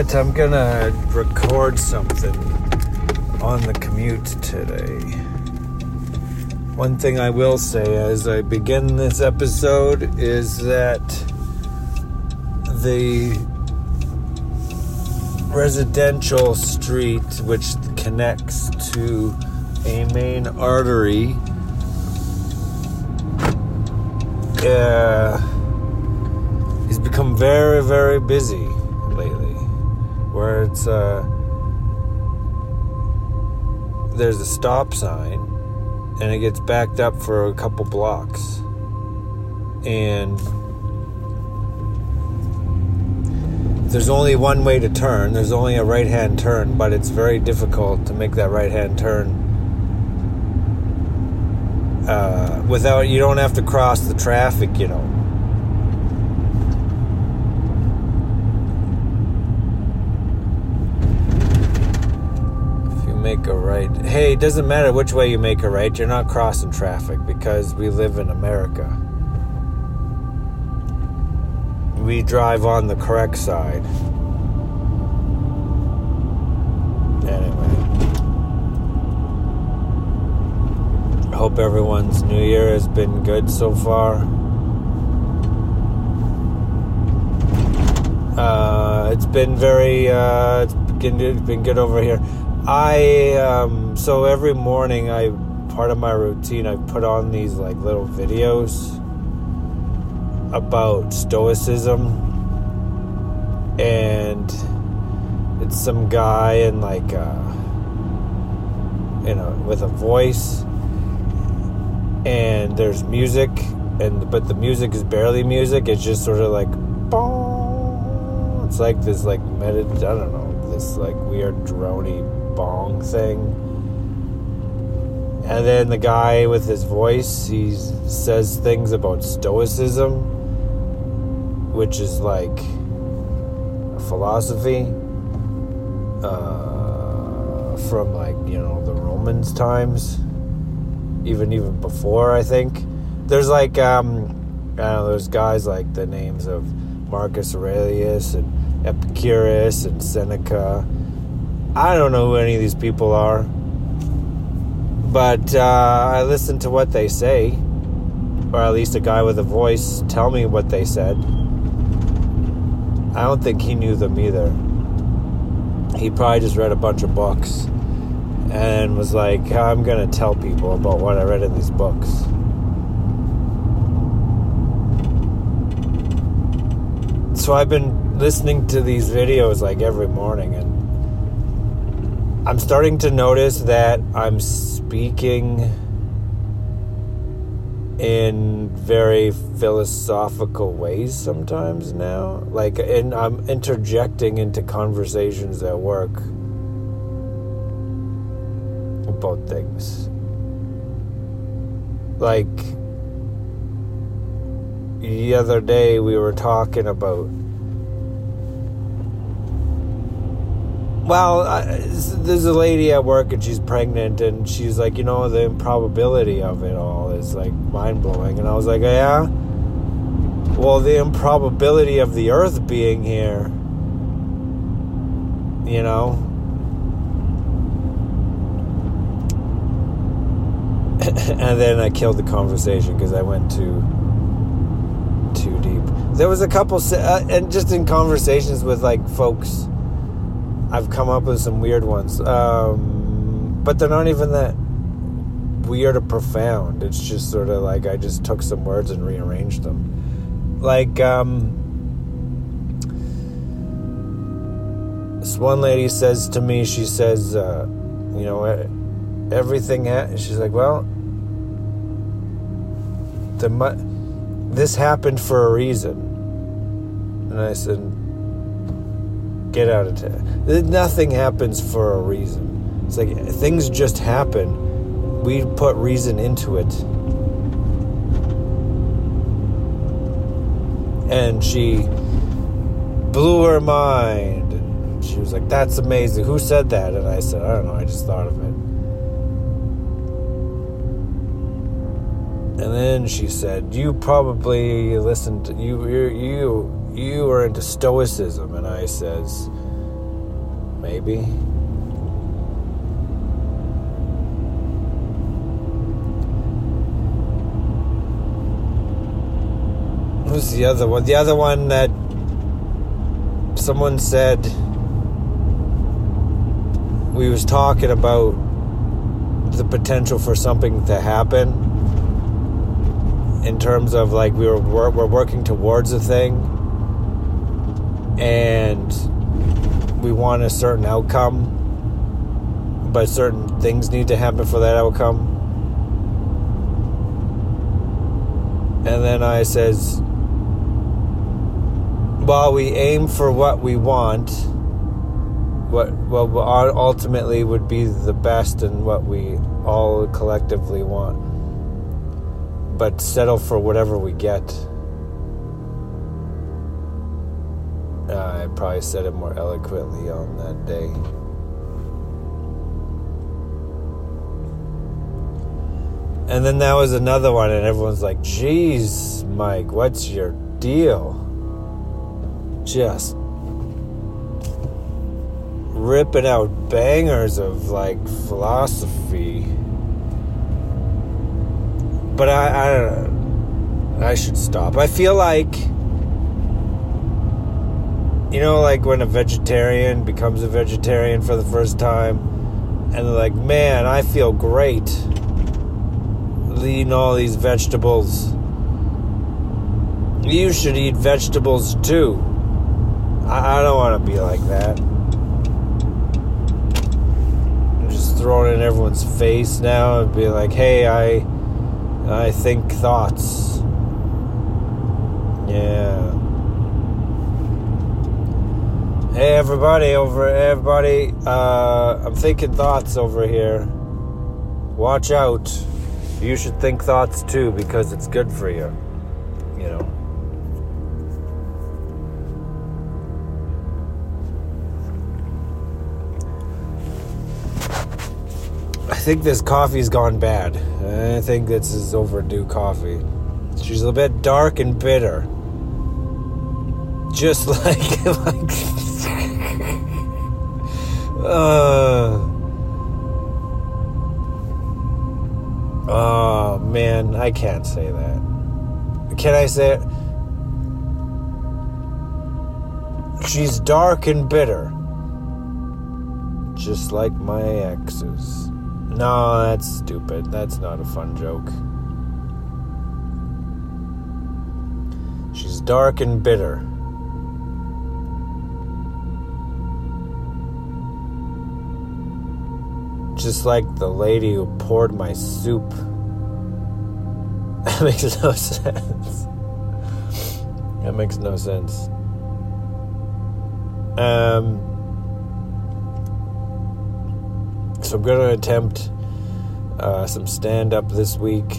I'm gonna record something on the commute today. One thing I will say as I begin this episode is that the residential street which connects to a main artery uh, he's become very very busy where it's uh, there's a stop sign and it gets backed up for a couple blocks and there's only one way to turn. There's only a right hand turn, but it's very difficult to make that right hand turn uh, without, you don't have to cross the traffic, you know. If you make a right, hey, it doesn't matter which way you make a right, you're not crossing traffic because we live in America we drive on the correct side. Anyway. I hope everyone's new year has been good so far. Uh, it's been very, uh, it's been good over here. I, um, so every morning, I, part of my routine, I put on these like little videos about stoicism. And it's some guy in like uh you know with a voice. And there's music and but the music is barely music. It's just sort of like it's like this like medit I don't know this like weird drony bong thing and then the guy with his voice he says things about stoicism which is like a philosophy uh, from like you know the Romans times, even even before I think. There's like um, I don't know. There's guys like the names of Marcus Aurelius and Epicurus and Seneca. I don't know who any of these people are, but uh, I listen to what they say, or at least a guy with a voice tell me what they said. I don't think he knew them either. He probably just read a bunch of books and was like, I'm to tell people about what I read in these books. So I've been listening to these videos like every morning and I'm starting to notice that I'm speaking in very philosophical ways sometimes now. Like, and I'm interjecting into conversations at work about things. Like, the other day we were talking about well, I, there's a lady at work and she's pregnant, and she's like, you know, the improbability of it all is like mind blowing. And I was like, yeah. Well, the improbability of the Earth being here, you know. and then I killed the conversation because I went too too deep. There was a couple, uh, and just in conversations with like folks I've come up with some weird ones, um, but they're not even that weird or profound. It's just sort of like I just took some words and rearranged them. Like, um, this one lady says to me, she says, uh, you know, everything. Ha-, she's like, well, the mu- this happened for a reason, and I said get out of town. Nothing happens for a reason. It's like things just happen. We put reason into it. And she blew her mind. She was like, That's amazing. Who said that? And I said, I don't know. I just thought of it. And then she said, "You probably listened. To, you you you you are into stoicism." And I says, "Maybe." Who's the other one? The other one that someone said we was talking about the potential for something to happen in terms of like we were we're working towards a thing and we want a certain outcome but certain things need to happen for that outcome. And then i says while we aim for what we want what well ultimately would be the best and what we all collectively want but settle for whatever we get I probably said it more eloquently on that day and then that was another one and everyone's like geez Mike what's your deal just ripping out bangers of like philosophy. But I, I. I should stop. I feel like, you know, like when a vegetarian becomes a vegetarian for the first time, and they're like, man, I feel great eating all these vegetables. You should eat vegetables too. I, I don't want to be like that. thrown in everyone's face now and be like, "Hey, I I think thoughts." Yeah. Hey everybody over everybody uh, I'm thinking thoughts over here. Watch out. You should think thoughts too because it's good for you. You know. I think this coffee's gone bad. I think this is overdue coffee. She's a bit dark and bitter. Just like like uh, Oh man, I can't say that. Can I say it? She's dark and bitter. Just like my exes. No, that's stupid. That's not a fun joke. She's dark and bitter. Just like the lady who poured my soup. That makes no sense. That makes no sense. Um, so I'm to attempt uh, some stand up this week.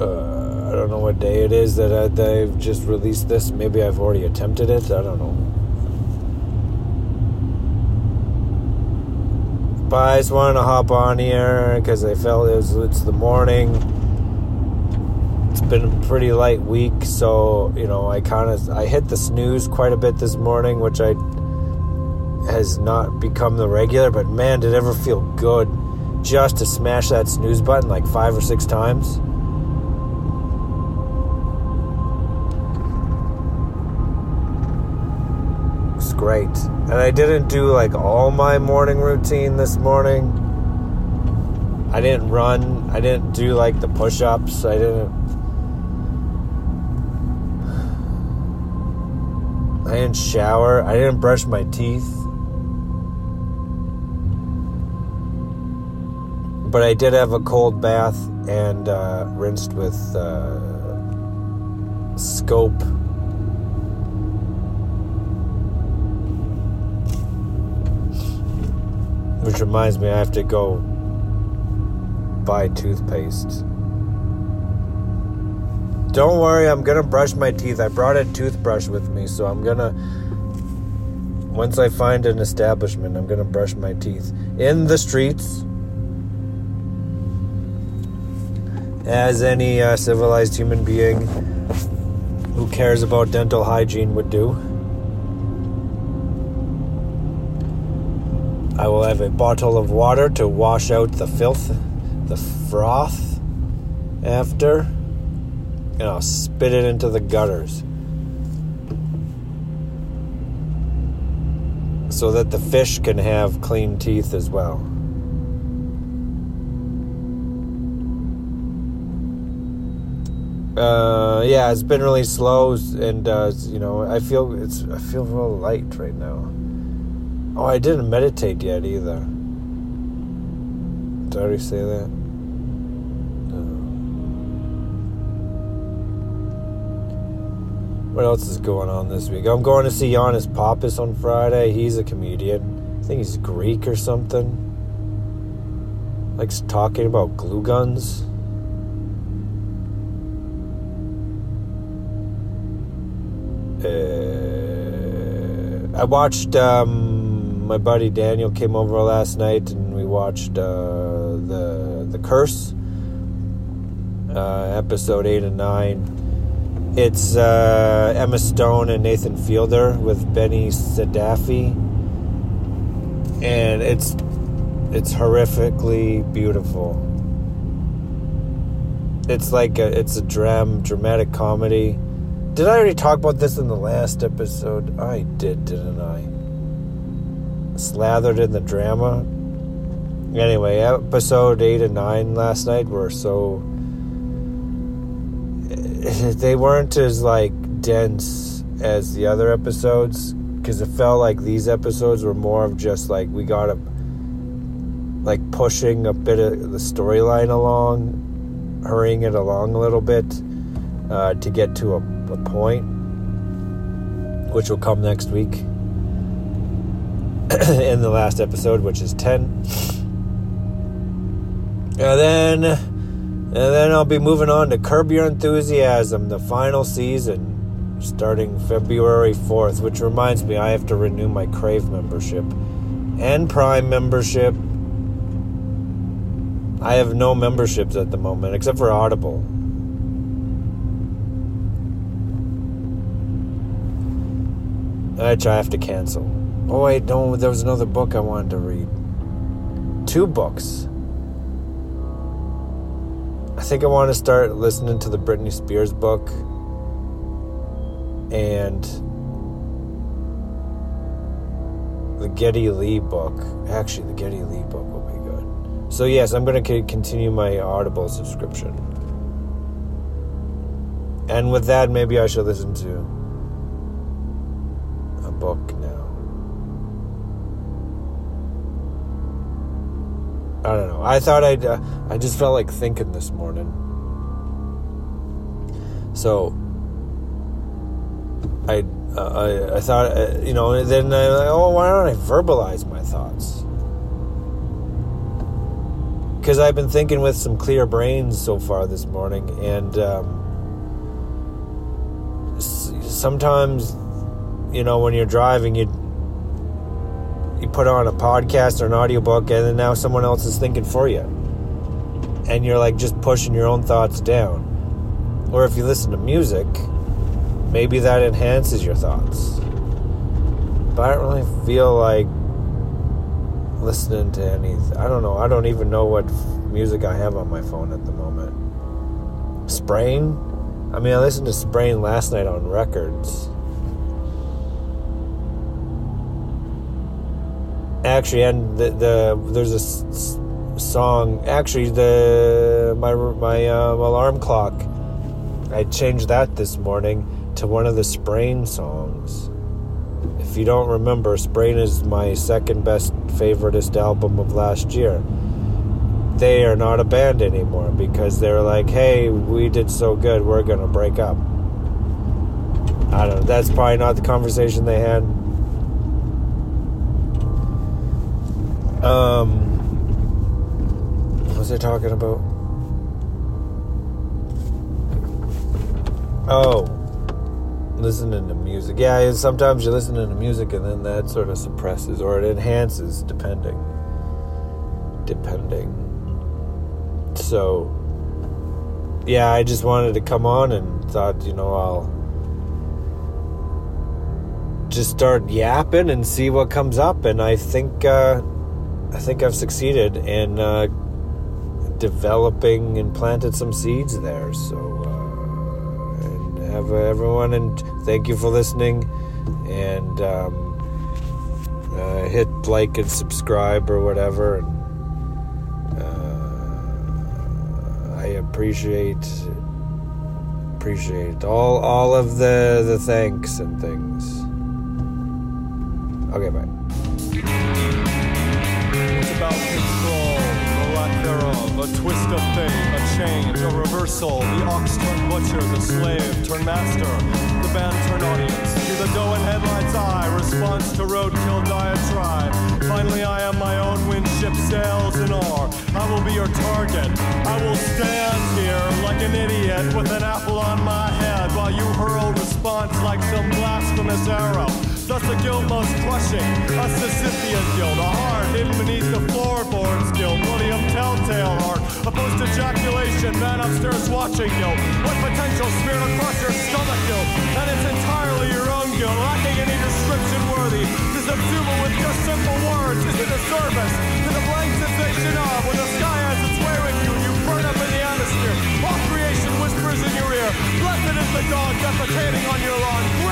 Uh, I don't know what day it is that, I, that I've just released this. Maybe I've already attempted it. I don't know. But I just wanted to hop on here because I felt it was it's the morning. It's been a pretty light week, so you know I kind of I hit the snooze quite a bit this morning, which I has not become the regular, but man, did it ever feel good just to smash that snooze button like five or six times. Great. And I didn't do like all my morning routine this morning. I didn't run. I didn't do like the push ups. I didn't. I didn't shower. I didn't brush my teeth. but I did have a cold bath and uh, rinsed with uh, scope. Which reminds me, I have to go buy toothpaste. Don't worry, I'm gonna brush my teeth. I brought a toothbrush with me, so I'm gonna. Once I find an establishment, I'm gonna brush my teeth in the streets as any uh, civilized human being who cares about dental hygiene would do. I will have a bottle of water to wash out the filth, the froth after, and I'll spit it into the gutters. So that the fish can have clean teeth as well. Uh, yeah, it's been really slow, and uh, you know, I feel it's I feel real light right now. Oh, I didn't meditate yet either. Did I already say that? No. What else is going on this week? I'm going to see Giannis Pappas on Friday. He's a comedian. I think he's Greek or something. Likes talking about glue guns. Uh, I watched. Um, my buddy Daniel came over last night, and we watched uh, the the Curse, uh, episode eight and nine. It's uh, Emma Stone and Nathan Fielder with Benny Safdie, and it's it's horrifically beautiful. It's like a, it's a dram dramatic comedy did I already talk about this in the last episode? I did, didn't I? Slathered in the drama. Anyway, episode 8 and 9 last night were so. They weren't as, like, dense as the other episodes. Because it felt like these episodes were more of just, like, we gotta. Like, pushing a bit of the storyline along, hurrying it along a little bit uh, to get to a a point, which will come next week in the last episode, which is 10. And then, and then I'll be moving on to Curb Your Enthusiasm, the final season, starting February 4th, which reminds me I have to renew my Crave membership and Prime membership. I have no memberships at the moment, except for Audible. which I have to cancel. Oh wait, no, there was another book I wanted to read. Two books. I think I want to start listening to the Britney Spears book and the Geddy Lee book. Actually, the Geddy Lee book will be good. So yes, I'm going to continue my Audible subscription. And with that, maybe I should listen to a book now. I don't know. I thought I'd. Uh, I just felt like thinking this morning. So I, uh, I, I thought, uh, you know, then I, oh, why don't I verbalize my thoughts? Because I've been thinking with some clear brains so far this morning, and um, sometimes you know, when you're driving, you you put on a podcast or an audiobook and then now someone else is thinking for you. And you're like just pushing your own thoughts down. Or if you listen to music, maybe that enhances your thoughts. But I don't really feel like listening to any I don't know. I don't even know what music I have on my phone at the moment. Sprain? I mean, I listened to Sprain last night on records actually, and the, the there's a s- song. Actually, the my my um, alarm clock. I changed that this morning to one of the Sprain songs. If you don't remember, Sprain is my second best favoriteest album of last year. They are not a band anymore because they're like, hey, we did so good, we're gonna break up. I don't know. That's probably not the conversation they had Um, what was I talking about? Oh, listening to music. Yeah, sometimes you're listening to music and then that sort of suppresses or it enhances, depending. Depending. So, yeah, I just wanted to come on and thought, you know, I'll just start yapping and see what comes up. And I think uh, I think I've succeeded in uh, developing and planted some seeds there. So uh, and have everyone and thank you for listening. And um, uh, hit like and subscribe or whatever. And, uh, I appreciate appreciate all all of the the thanks and things. Okay, bye. About control, the lack thereof, a twist of fate, a change, a reversal. The ox turned butcher, the slave turned master, the band turned audience. Through the doe and headlights eye, response to roadkill diatribe. Finally, I am my own wind ship sails in. I will be your target. I will stand here like an idiot with an apple on my head while you hurl response like some blasphemous arrow. Thus the guilt most crushing, a Sisyphean guilt, a heart hidden beneath the floorboards guilt, William Telltale heart, a post ejaculation, man upstairs watching guilt, what potential smeared across your stomach guilt, and it's entirely your own guilt, lacking any description worthy, to subsume it with just simple words, is a service to the blank sensation of when the sky has its way with you and you burn up in the atmosphere, all creation whispers in your ear, blessed is the dog defecating on your lawn,